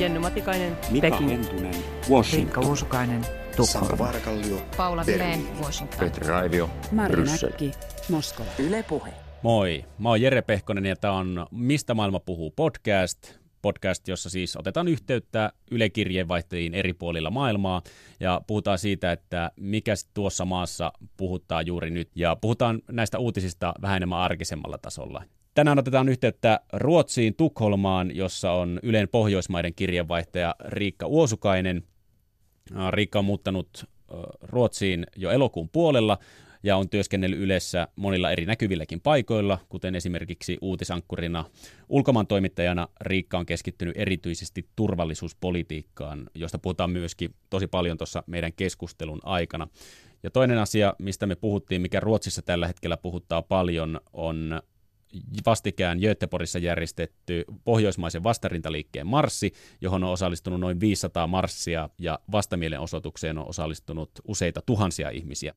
Jenny Matikainen, Mika Peking. Hentunen, Washington. Riikka Uusukainen, Tukholma. Varkallio, Paula. Vileen, Washington. Petri Raivio, Mari. Näkki, Moskova. Yle Puhe. Moi, mä oon Jere Pehkonen ja tämä on Mistä maailma puhuu podcast. Podcast, jossa siis otetaan yhteyttä ylekirjeenvaihtajiin eri puolilla maailmaa ja puhutaan siitä, että mikä tuossa maassa puhuttaa juuri nyt. Ja puhutaan näistä uutisista vähän enemmän arkisemmalla tasolla. Tänään otetaan yhteyttä Ruotsiin Tukholmaan, jossa on Ylen Pohjoismaiden kirjeenvaihtaja Riikka Uosukainen. Riikka on muuttanut Ruotsiin jo elokuun puolella ja on työskennellyt Ylessä monilla eri näkyvilläkin paikoilla, kuten esimerkiksi uutisankkurina. Ulkomaan toimittajana Riikka on keskittynyt erityisesti turvallisuuspolitiikkaan, josta puhutaan myöskin tosi paljon tuossa meidän keskustelun aikana. Ja toinen asia, mistä me puhuttiin, mikä Ruotsissa tällä hetkellä puhuttaa paljon, on vastikään Göteborgissa järjestetty pohjoismaisen vastarintaliikkeen marssi, johon on osallistunut noin 500 marssia ja vastamielenosoitukseen on osallistunut useita tuhansia ihmisiä.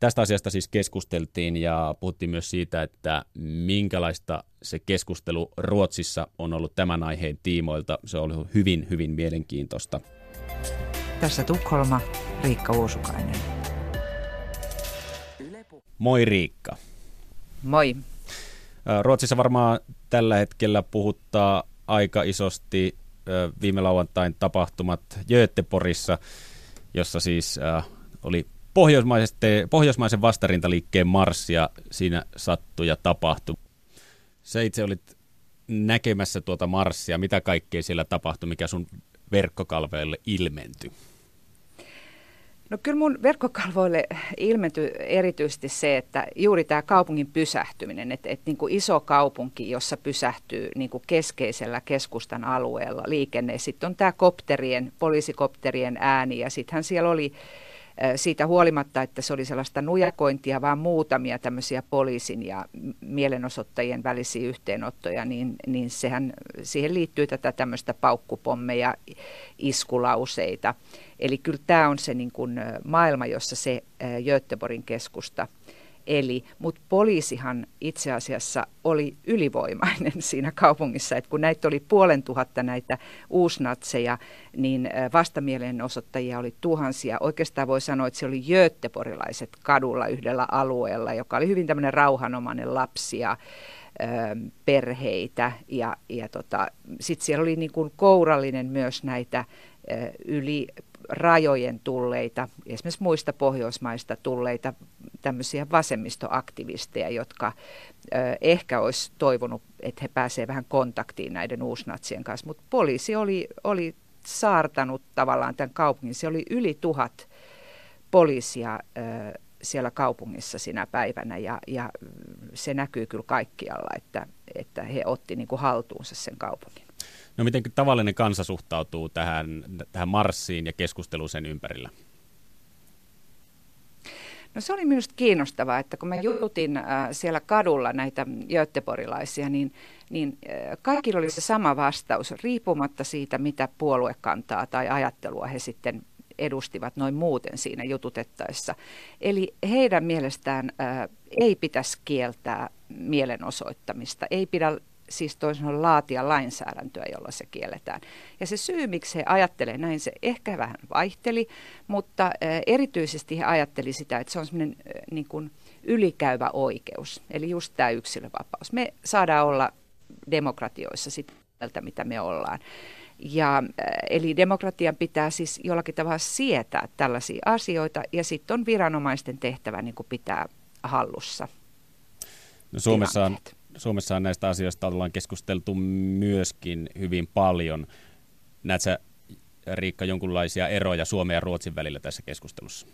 Tästä asiasta siis keskusteltiin ja puhuttiin myös siitä, että minkälaista se keskustelu Ruotsissa on ollut tämän aiheen tiimoilta. Se on ollut hyvin, hyvin mielenkiintoista. Tässä Tukholma, Riikka Uusukainen. Moi Riikka. Moi. Ruotsissa varmaan tällä hetkellä puhuttaa aika isosti viime lauantain tapahtumat Göteborgissa, jossa siis oli pohjoismaisen vastarintaliikkeen marssi ja siinä sattui ja tapahtui. Sä itse olit näkemässä tuota marssia, mitä kaikkea siellä tapahtui, mikä sun verkkokalveille ilmentyi? No kyllä mun verkkokalvoille ilmentyi erityisesti se, että juuri tämä kaupungin pysähtyminen, että, että niin kuin iso kaupunki, jossa pysähtyy niin kuin keskeisellä keskustan alueella liikenne. Sitten on tämä kopterien, poliisikopterien ääni ja sittenhän siellä oli siitä huolimatta, että se oli sellaista nujakointia, vaan muutamia tämmöisiä poliisin ja mielenosoittajien välisiä yhteenottoja, niin, niin sehän, siihen liittyy tätä tämmöistä paukkupommeja, iskulauseita. Eli kyllä tämä on se niin kuin maailma, jossa se Göteborgin keskusta eli, mutta poliisihan itse asiassa oli ylivoimainen siinä kaupungissa, että kun näitä oli puolen tuhatta näitä uusnatseja, niin vastamielenosoittajia oli tuhansia. Oikeastaan voi sanoa, että se oli göteborgilaiset kadulla yhdellä alueella, joka oli hyvin tämmöinen rauhanomainen lapsia perheitä. Ja, ja tota, sitten siellä oli niin kuin kourallinen myös näitä yli rajojen tulleita, esimerkiksi muista Pohjoismaista tulleita tämmöisiä vasemmistoaktivisteja, jotka ö, ehkä olisi toivonut, että he pääsevät vähän kontaktiin näiden uusnatsien kanssa, mutta poliisi oli, oli saartanut tavallaan tämän kaupungin. Se oli yli tuhat poliisia ö, siellä kaupungissa sinä päivänä ja, ja se näkyy kyllä kaikkialla, että, että he otti niin kuin haltuunsa sen kaupungin. No miten tavallinen kansa suhtautuu tähän, tähän marssiin ja keskusteluun sen ympärillä? No se oli minusta kiinnostavaa, että kun mä jututin äh, siellä kadulla näitä göteborilaisia, niin, niin äh, kaikilla oli se sama vastaus, riippumatta siitä, mitä puoluekantaa tai ajattelua he sitten edustivat noin muuten siinä jututettaessa. Eli heidän mielestään äh, ei pitäisi kieltää mielenosoittamista, ei pidä siis toisin sanoen laatia lainsäädäntöä, jolla se kielletään. Ja se syy, miksi he ajattelee näin, se ehkä vähän vaihteli, mutta erityisesti he ajatteli sitä, että se on semmoinen niin kuin ylikäyvä oikeus, eli just tämä yksilövapaus. Me saadaan olla demokratioissa sitä, mitä me ollaan. Ja, eli demokratian pitää siis jollakin tavalla sietää tällaisia asioita, ja sitten on viranomaisten tehtävä niin kuin pitää hallussa. No Suomessa, on. Suomessa näistä asioista ollaan keskusteltu myöskin hyvin paljon. Näet Riikka, jonkunlaisia eroja Suomen ja Ruotsin välillä tässä keskustelussa?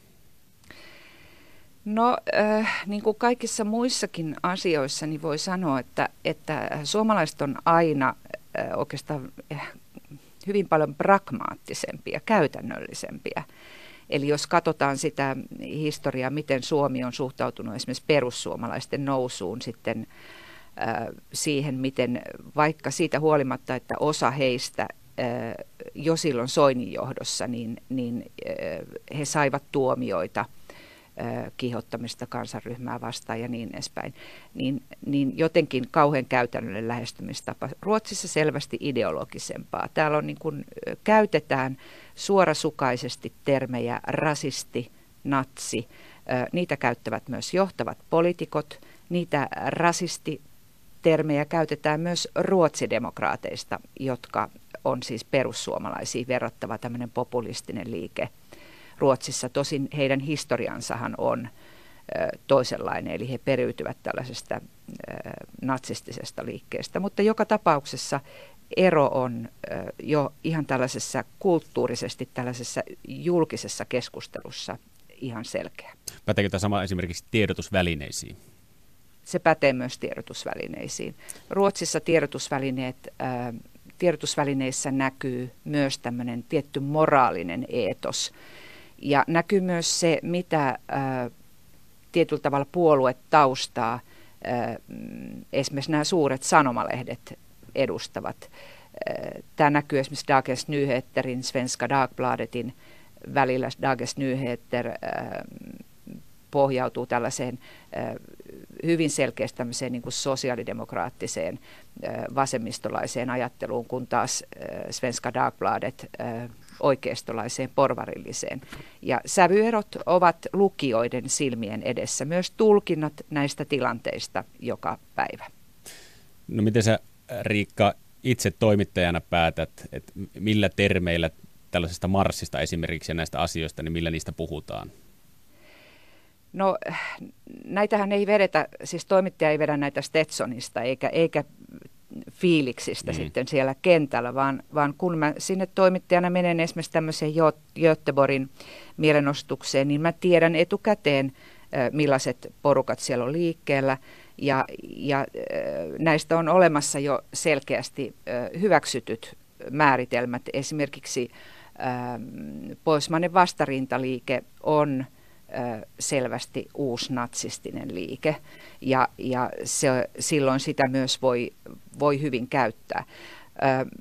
No äh, niin kuin kaikissa muissakin asioissa, niin voi sanoa, että, että suomalaiset on aina äh, oikeastaan äh, hyvin paljon pragmaattisempia, käytännöllisempiä. Eli jos katsotaan sitä historiaa, miten Suomi on suhtautunut esimerkiksi perussuomalaisten nousuun sitten äh, siihen, miten vaikka siitä huolimatta, että osa heistä äh, jo silloin Soinin johdossa, niin, niin äh, he saivat tuomioita kiihottamista kansanryhmää vastaan ja niin edespäin, niin, niin jotenkin kauhean käytännöllinen lähestymistapa. Ruotsissa selvästi ideologisempaa. Täällä on niin kuin, käytetään suorasukaisesti termejä rasisti, natsi. Niitä käyttävät myös johtavat poliitikot. Niitä rasisti termejä käytetään myös ruotsidemokraateista, jotka on siis perussuomalaisiin verrattava tämmöinen populistinen liike Ruotsissa. Tosin heidän historiansahan on toisenlainen, eli he periytyvät tällaisesta natsistisesta liikkeestä. Mutta joka tapauksessa ero on jo ihan tällaisessa kulttuurisesti tällaisessa julkisessa keskustelussa ihan selkeä. Päteekö tämä sama esimerkiksi tiedotusvälineisiin? Se pätee myös tiedotusvälineisiin. Ruotsissa tiedotusvälineet, äh, tiedotusvälineissä näkyy myös tämmöinen tietty moraalinen eetos. Ja näkyy myös se, mitä äh, tietyllä tavalla puoluetaustaa äh, esimerkiksi nämä suuret sanomalehdet edustavat. Tämä näkyy esimerkiksi Dagens Nyheterin, Svenska Dagbladetin välillä. Dagens Nyheter pohjautuu tällaiseen hyvin selkeästi tämmöiseen niin kuin sosiaalidemokraattiseen vasemmistolaiseen ajatteluun, kun taas Svenska Dagbladet oikeistolaiseen porvarilliseen. Ja sävyerot ovat lukijoiden silmien edessä, myös tulkinnat näistä tilanteista joka päivä. No miten sä Riikka itse toimittajana päätät, että millä termeillä tällaisesta marssista esimerkiksi ja näistä asioista, niin millä niistä puhutaan? No näitähän ei vedetä, siis toimittaja ei vedä näitä Stetsonista eikä, eikä fiiliksistä mm. sitten siellä kentällä, vaan, vaan kun mä sinne toimittajana menen esimerkiksi tämmöiseen Göteborgin mielenostukseen, niin mä tiedän etukäteen, millaiset porukat siellä on liikkeellä. Ja, ja näistä on olemassa jo selkeästi hyväksytyt määritelmät. Esimerkiksi Pohjoismainen vastarintaliike on selvästi uusnatsistinen liike ja, ja se, silloin sitä myös voi, voi hyvin käyttää.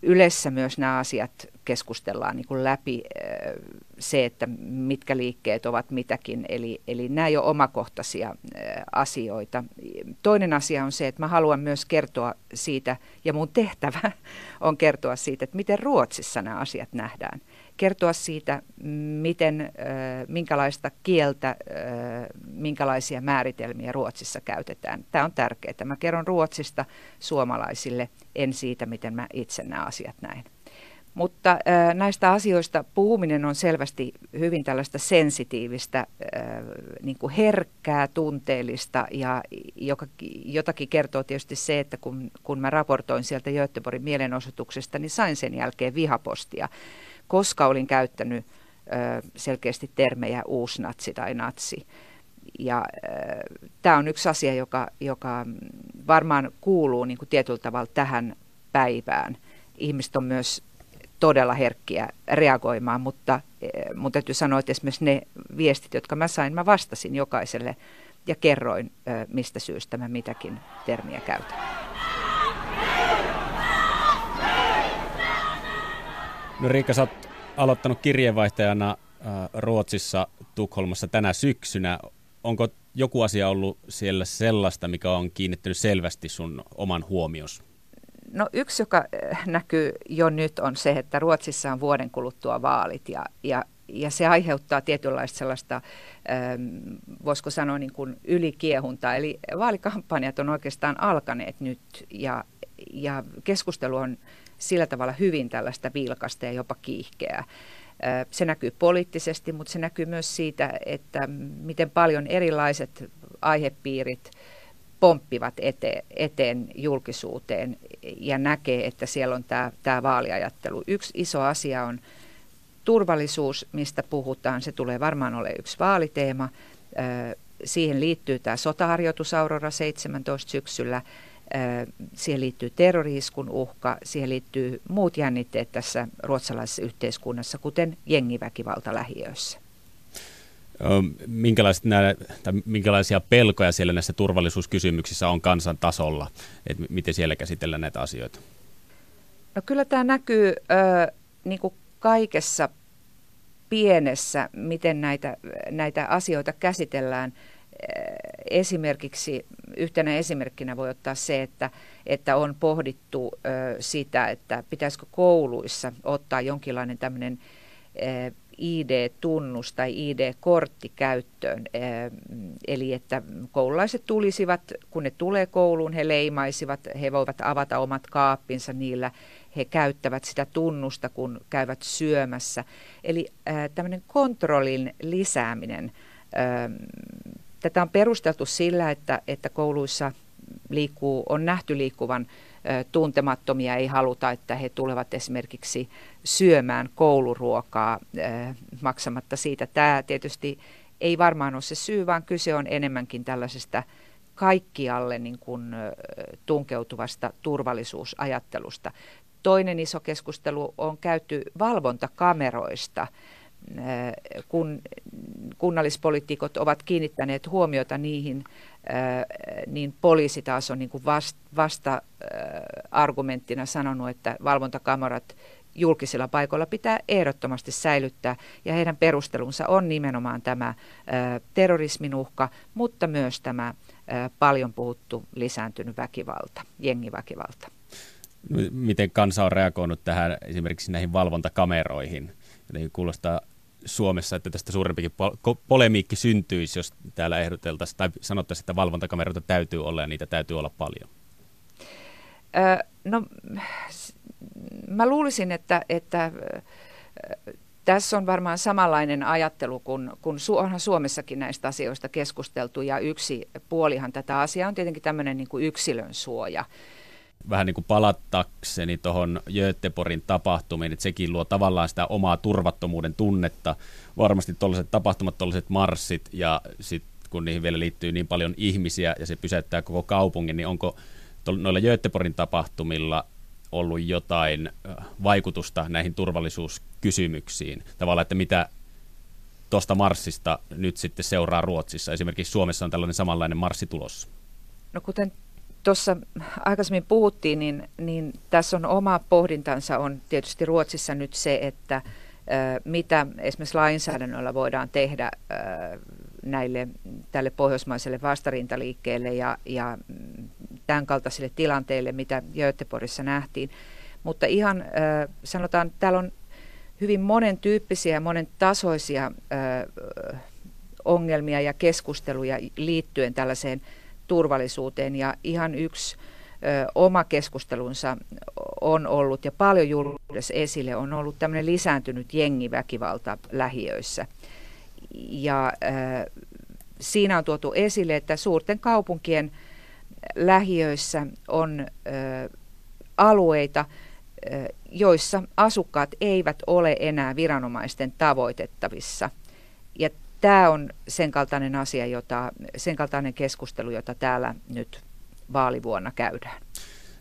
Yleensä myös nämä asiat keskustellaan niin kuin läpi se, että mitkä liikkeet ovat mitäkin, eli, eli nämä ei ole omakohtaisia asioita. Toinen asia on se, että mä haluan myös kertoa siitä, ja mun tehtävä on kertoa siitä, että miten Ruotsissa nämä asiat nähdään kertoa siitä, miten, minkälaista kieltä, minkälaisia määritelmiä Ruotsissa käytetään. Tämä on tärkeää. Mä kerron Ruotsista suomalaisille, en siitä, miten mä itse nämä asiat näin. Mutta näistä asioista puhuminen on selvästi hyvin tällaista sensitiivistä, niin kuin herkkää, tunteellista ja joka, jotakin kertoo tietysti se, että kun, kun mä raportoin sieltä Göteborgin mielenosoituksesta, niin sain sen jälkeen vihapostia koska olin käyttänyt selkeästi termejä uusnatsi tai natsi. Ja tämä on yksi asia, joka, joka varmaan kuuluu niin kuin tietyllä tavalla tähän päivään. Ihmiset on myös todella herkkiä reagoimaan, mutta mun täytyy sanoa, että esimerkiksi ne viestit, jotka mä sain, mä vastasin jokaiselle ja kerroin, mistä syystä mä mitäkin termiä käytän. No Riikka, sä oot aloittanut kirjeenvaihtajana äh, Ruotsissa Tukholmassa tänä syksynä. Onko joku asia ollut siellä sellaista, mikä on kiinnittänyt selvästi sun oman huomios? No yksi, joka äh, näkyy jo nyt, on se, että Ruotsissa on vuoden kuluttua vaalit ja, ja, ja se aiheuttaa tietynlaista sellaista, ähm, voisiko sanoa niin kuin ylikiehuntaa. Eli vaalikampanjat on oikeastaan alkaneet nyt ja, ja keskustelu on sillä tavalla hyvin tällaista vilkasta ja jopa kiihkeää. Se näkyy poliittisesti, mutta se näkyy myös siitä, että miten paljon erilaiset aihepiirit pomppivat eteen, eteen julkisuuteen ja näkee, että siellä on tämä, tämä vaaliajattelu. Yksi iso asia on turvallisuus, mistä puhutaan. Se tulee varmaan ole yksi vaaliteema. Siihen liittyy tämä sotaharjoitus Aurora 17 syksyllä Siihen liittyy terroriiskun uhka, siihen liittyy muut jännitteet tässä ruotsalaisessa yhteiskunnassa, kuten jengiväkivalta lähiöissä. Minkälaiset nämä, tai minkälaisia pelkoja siellä näissä turvallisuuskysymyksissä on kansan tasolla? Että miten siellä käsitellään näitä asioita? No kyllä tämä näkyy äh, niin kuin kaikessa pienessä, miten näitä, näitä asioita käsitellään. Esimerkiksi yhtenä esimerkkinä voi ottaa se, että, että on pohdittu sitä, että pitäisikö kouluissa ottaa jonkinlainen tämmöinen ID-tunnus tai ID-kortti käyttöön. Eli että koululaiset tulisivat, kun ne tulee kouluun, he leimaisivat, he voivat avata omat kaappinsa niillä, he käyttävät sitä tunnusta, kun käyvät syömässä. Eli tämmöinen kontrollin lisääminen. Tätä on perusteltu sillä, että, että kouluissa liikkuu, on nähty liikkuvan tuntemattomia, ei haluta, että he tulevat esimerkiksi syömään kouluruokaa maksamatta siitä. Tämä tietysti ei varmaan ole se syy, vaan kyse on enemmänkin tällaisesta kaikkialle niin kuin, tunkeutuvasta turvallisuusajattelusta. Toinen iso keskustelu on käyty valvontakameroista kun kunnallispoliitikot ovat kiinnittäneet huomiota niihin, niin poliisi taas on niin vasta argumenttina sanonut, että valvontakamerat julkisilla paikoilla pitää ehdottomasti säilyttää. Ja heidän perustelunsa on nimenomaan tämä terrorismin uhka, mutta myös tämä paljon puhuttu lisääntynyt väkivalta, jengiväkivalta. Miten kansa on reagoinut tähän esimerkiksi näihin valvontakameroihin? Jotenkin kuulostaa Suomessa, että tästä suurempikin polemiikki syntyisi, jos täällä ehdoteltaisiin tai sanottaisiin, että valvontakameroita täytyy olla ja niitä täytyy olla paljon? Öö, no, mä luulisin, että, että tässä on varmaan samanlainen ajattelu, kun, kun onhan Suomessakin näistä asioista keskusteltu, ja yksi puolihan tätä asiaa on tietenkin tämmöinen niin kuin yksilön suoja vähän niin kuin palattakseni tuohon Göteborgin tapahtumiin, että sekin luo tavallaan sitä omaa turvattomuuden tunnetta. Varmasti tuollaiset tapahtumat, tuollaiset marssit ja sitten kun niihin vielä liittyy niin paljon ihmisiä ja se pysäyttää koko kaupungin, niin onko noilla Göteborgin tapahtumilla ollut jotain vaikutusta näihin turvallisuuskysymyksiin? Tavallaan, että mitä tuosta marssista nyt sitten seuraa Ruotsissa? Esimerkiksi Suomessa on tällainen samanlainen marssi tulossa. No kuten tuossa aikaisemmin puhuttiin, niin, niin tässä on oma pohdintansa on tietysti Ruotsissa nyt se, että mitä esimerkiksi lainsäädännöllä voidaan tehdä näille tälle pohjoismaiselle vastarintaliikkeelle ja, ja tämän kaltaisille tilanteille, mitä Göteborgissa nähtiin. Mutta ihan sanotaan, täällä on hyvin monen tyyppisiä ja monen tasoisia ongelmia ja keskusteluja liittyen tällaiseen turvallisuuteen. Ja ihan yksi ö, oma keskustelunsa on ollut, ja paljon julkisuudessa esille, on ollut tämmöinen lisääntynyt jengiväkivalta lähiöissä. Ja ö, siinä on tuotu esille, että suurten kaupunkien lähiöissä on ö, alueita, joissa asukkaat eivät ole enää viranomaisten tavoitettavissa. Ja tämä on sen kaltainen asia, jota, sen kaltainen keskustelu, jota täällä nyt vaalivuonna käydään.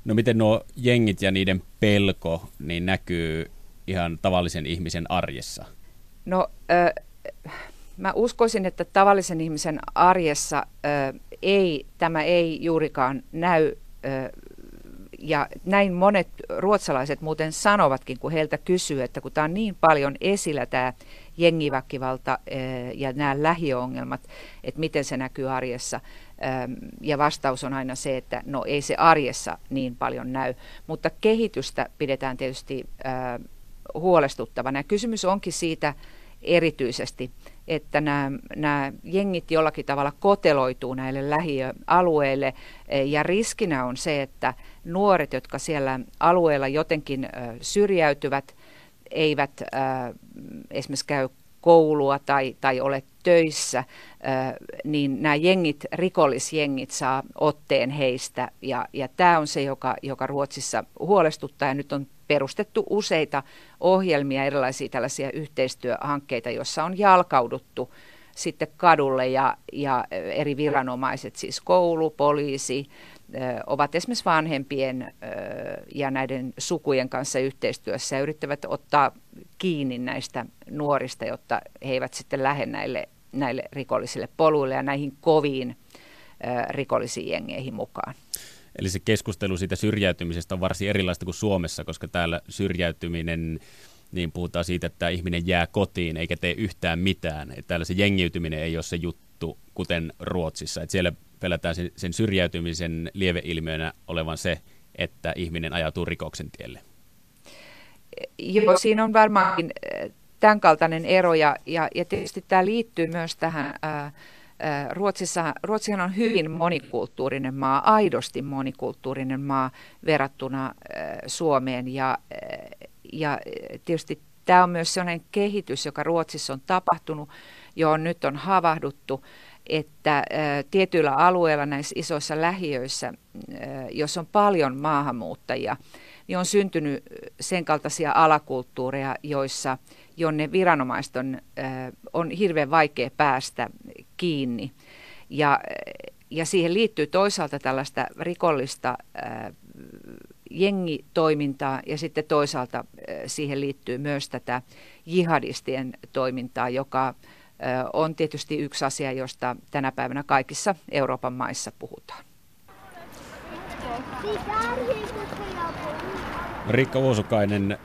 No miten nuo jengit ja niiden pelko niin näkyy ihan tavallisen ihmisen arjessa? No äh, mä uskoisin, että tavallisen ihmisen arjessa äh, ei, tämä ei juurikaan näy äh, ja näin monet ruotsalaiset muuten sanovatkin, kun heiltä kysyy, että kun tämä on niin paljon esillä tämä jengiväkivalta eh, ja nämä lähiongelmat, että miten se näkyy arjessa. Ehm, ja vastaus on aina se, että no ei se arjessa niin paljon näy, mutta kehitystä pidetään tietysti ehm, huolestuttavana. Kysymys onkin siitä erityisesti, että nämä, nämä jengit jollakin tavalla koteloituu näille lähiöalueille eh, ja riskinä on se, että nuoret, jotka siellä alueella jotenkin eh, syrjäytyvät, eivät äh, esimerkiksi käy koulua tai, tai ole töissä, äh, niin nämä jengit, rikollisjengit saa otteen heistä. Ja, ja tämä on se, joka, joka Ruotsissa huolestuttaa. Ja nyt on perustettu useita ohjelmia, erilaisia tällaisia yhteistyöhankkeita, joissa on jalkauduttu sitten kadulle ja, ja eri viranomaiset, siis koulu, poliisi, ovat esimerkiksi vanhempien ja näiden sukujen kanssa yhteistyössä ja yrittävät ottaa kiinni näistä nuorista, jotta he eivät sitten lähde näille, näille rikollisille poluille ja näihin koviin rikollisiin jengeihin mukaan. Eli se keskustelu siitä syrjäytymisestä on varsin erilaista kuin Suomessa, koska täällä syrjäytyminen niin puhutaan siitä, että ihminen jää kotiin eikä tee yhtään mitään. Että täällä se jengiytyminen ei ole se juttu, kuten Ruotsissa. Että siellä pelätään sen, sen syrjäytymisen lieveilmiönä olevan se, että ihminen ajautuu rikoksen tielle. Joo, siinä on varmaankin tämän kaltainen ero ja, ja, ja tietysti tämä liittyy myös tähän ää, Ruotsissa, Ruotsihan on hyvin monikulttuurinen maa, aidosti monikulttuurinen maa verrattuna Suomeen ja, ja tietysti tämä on myös sellainen kehitys, joka Ruotsissa on tapahtunut, johon nyt on havahduttu, että tietyillä alueilla näissä isoissa lähiöissä, jos on paljon maahanmuuttajia, niin on syntynyt sen kaltaisia alakulttuureja, joissa jonne viranomaiset on, on hirveän vaikea päästä kiinni. Ja, ja siihen liittyy toisaalta tällaista rikollista jengitoimintaa ja sitten toisaalta siihen liittyy myös tätä jihadistien toimintaa, joka on tietysti yksi asia, josta tänä päivänä kaikissa Euroopan maissa puhutaan. Riikka Vuosukainen,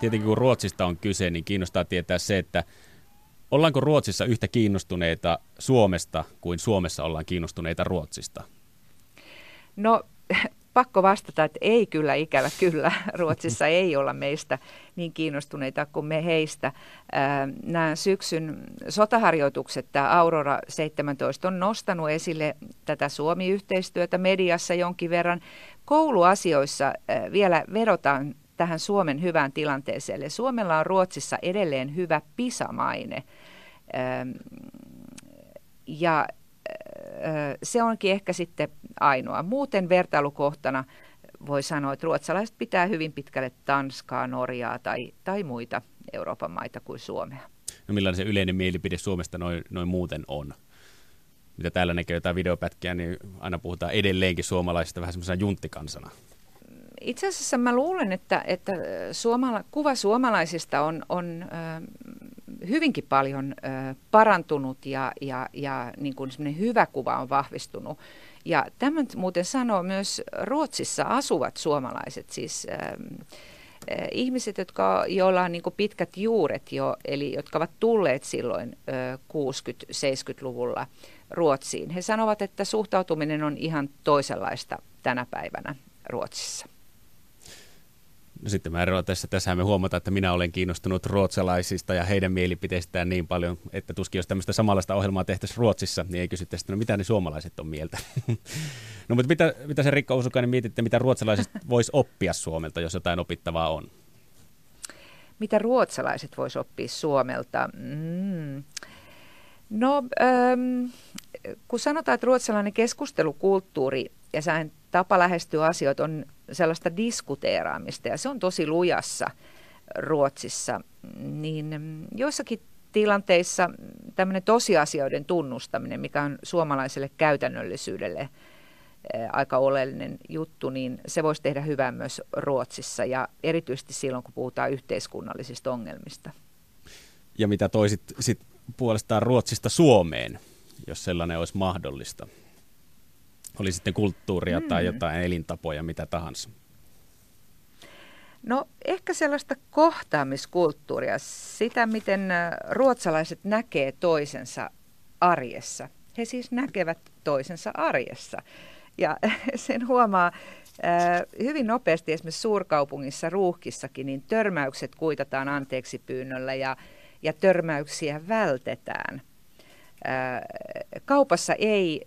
tietenkin kun Ruotsista on kyse, niin kiinnostaa tietää se, että ollaanko Ruotsissa yhtä kiinnostuneita Suomesta kuin Suomessa ollaan kiinnostuneita Ruotsista? No pakko vastata, että ei kyllä ikävä kyllä. Ruotsissa ei olla meistä niin kiinnostuneita kuin me heistä. Nämä syksyn sotaharjoitukset, tämä Aurora 17 on nostanut esille tätä Suomi-yhteistyötä mediassa jonkin verran. Kouluasioissa vielä vedotaan tähän Suomen hyvään tilanteeseen. Eli Suomella on Ruotsissa edelleen hyvä pisamaine. Ja se onkin ehkä sitten ainoa. Muuten vertailukohtana voi sanoa, että ruotsalaiset pitää hyvin pitkälle Tanskaa, Norjaa tai, tai muita Euroopan maita kuin Suomea. No millainen se yleinen mielipide Suomesta noin, noin muuten on? Mitä täällä näkee jotain videopätkiä, niin aina puhutaan edelleenkin suomalaisista vähän semmoisena junttikansana. Itse asiassa mä luulen, että, että suomala, kuva suomalaisista on, on hyvinkin paljon äh, parantunut ja, ja, ja niin kuin hyvä kuva on vahvistunut. Ja tämän muuten sanoo myös Ruotsissa asuvat suomalaiset, siis äh, ihmiset, jotka, joilla on niin pitkät juuret jo, eli jotka ovat tulleet silloin äh, 60-70-luvulla Ruotsiin. He sanovat, että suhtautuminen on ihan toisenlaista tänä päivänä Ruotsissa. No sitten mä eroan tässä. Tässä me huomataan, että minä olen kiinnostunut ruotsalaisista ja heidän mielipiteistään niin paljon, että tuskin jos tämmöistä samanlaista ohjelmaa tehtäisiin Ruotsissa, niin ei kysyttäisi, no mitä ne suomalaiset on mieltä. no mutta mitä, mitä se Rikka Usukainen mietitte, mitä ruotsalaiset vois oppia Suomelta, jos jotain opittavaa on? Mitä ruotsalaiset vois oppia Suomelta? Mm. No, ähm, kun sanotaan, että ruotsalainen keskustelukulttuuri ja sen tapa lähestyä asioita on sellaista diskuteeraamista ja se on tosi lujassa Ruotsissa, niin joissakin tilanteissa tämmöinen tosiasioiden tunnustaminen, mikä on suomalaiselle käytännöllisyydelle aika oleellinen juttu, niin se voisi tehdä hyvää myös Ruotsissa ja erityisesti silloin, kun puhutaan yhteiskunnallisista ongelmista. Ja mitä toisit sit puolestaan Ruotsista Suomeen, jos sellainen olisi mahdollista? Oli sitten kulttuuria mm. tai jotain elintapoja, mitä tahansa. No ehkä sellaista kohtaamiskulttuuria, sitä miten äh, ruotsalaiset näkee toisensa arjessa. He siis näkevät toisensa arjessa. Ja sen huomaa äh, hyvin nopeasti esimerkiksi suurkaupungissa, ruuhkissakin, niin törmäykset kuitataan anteeksi pyynnöllä ja, ja törmäyksiä vältetään. Äh, kaupassa ei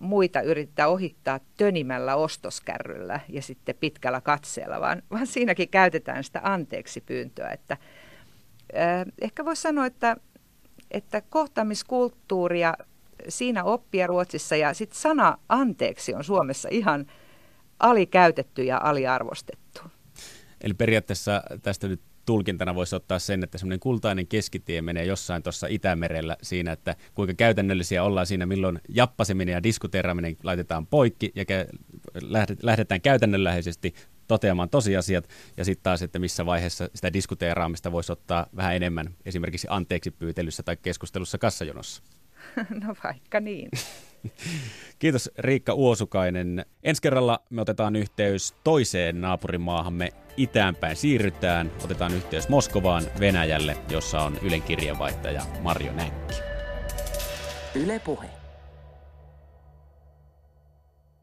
muita yrittää ohittaa tönimällä ostoskärryllä ja sitten pitkällä katseella, vaan, vaan siinäkin käytetään sitä anteeksi pyyntöä. Että, ehkä voisi sanoa, että, että kohtaamiskulttuuria siinä oppia Ruotsissa ja sitten sana anteeksi on Suomessa ihan alikäytetty ja aliarvostettu. Eli periaatteessa tästä nyt tulkintana voisi ottaa sen, että semmoinen kultainen keskitie menee jossain tuossa Itämerellä siinä, että kuinka käytännöllisiä ollaan siinä, milloin jappaseminen ja diskuteeraaminen laitetaan poikki ja lähdetään käytännönläheisesti toteamaan tosiasiat ja sitten taas, että missä vaiheessa sitä diskuteeraamista voisi ottaa vähän enemmän esimerkiksi anteeksi pyytelyssä tai keskustelussa kassajonossa. No vaikka niin. Kiitos Riikka Uosukainen. Ensi kerralla me otetaan yhteys toiseen naapurimaahamme itäänpäin siirrytään. Otetaan yhteys Moskovaan, Venäjälle, jossa on Ylen kirjeenvaihtaja Marjo Näkki. Yle Puhe.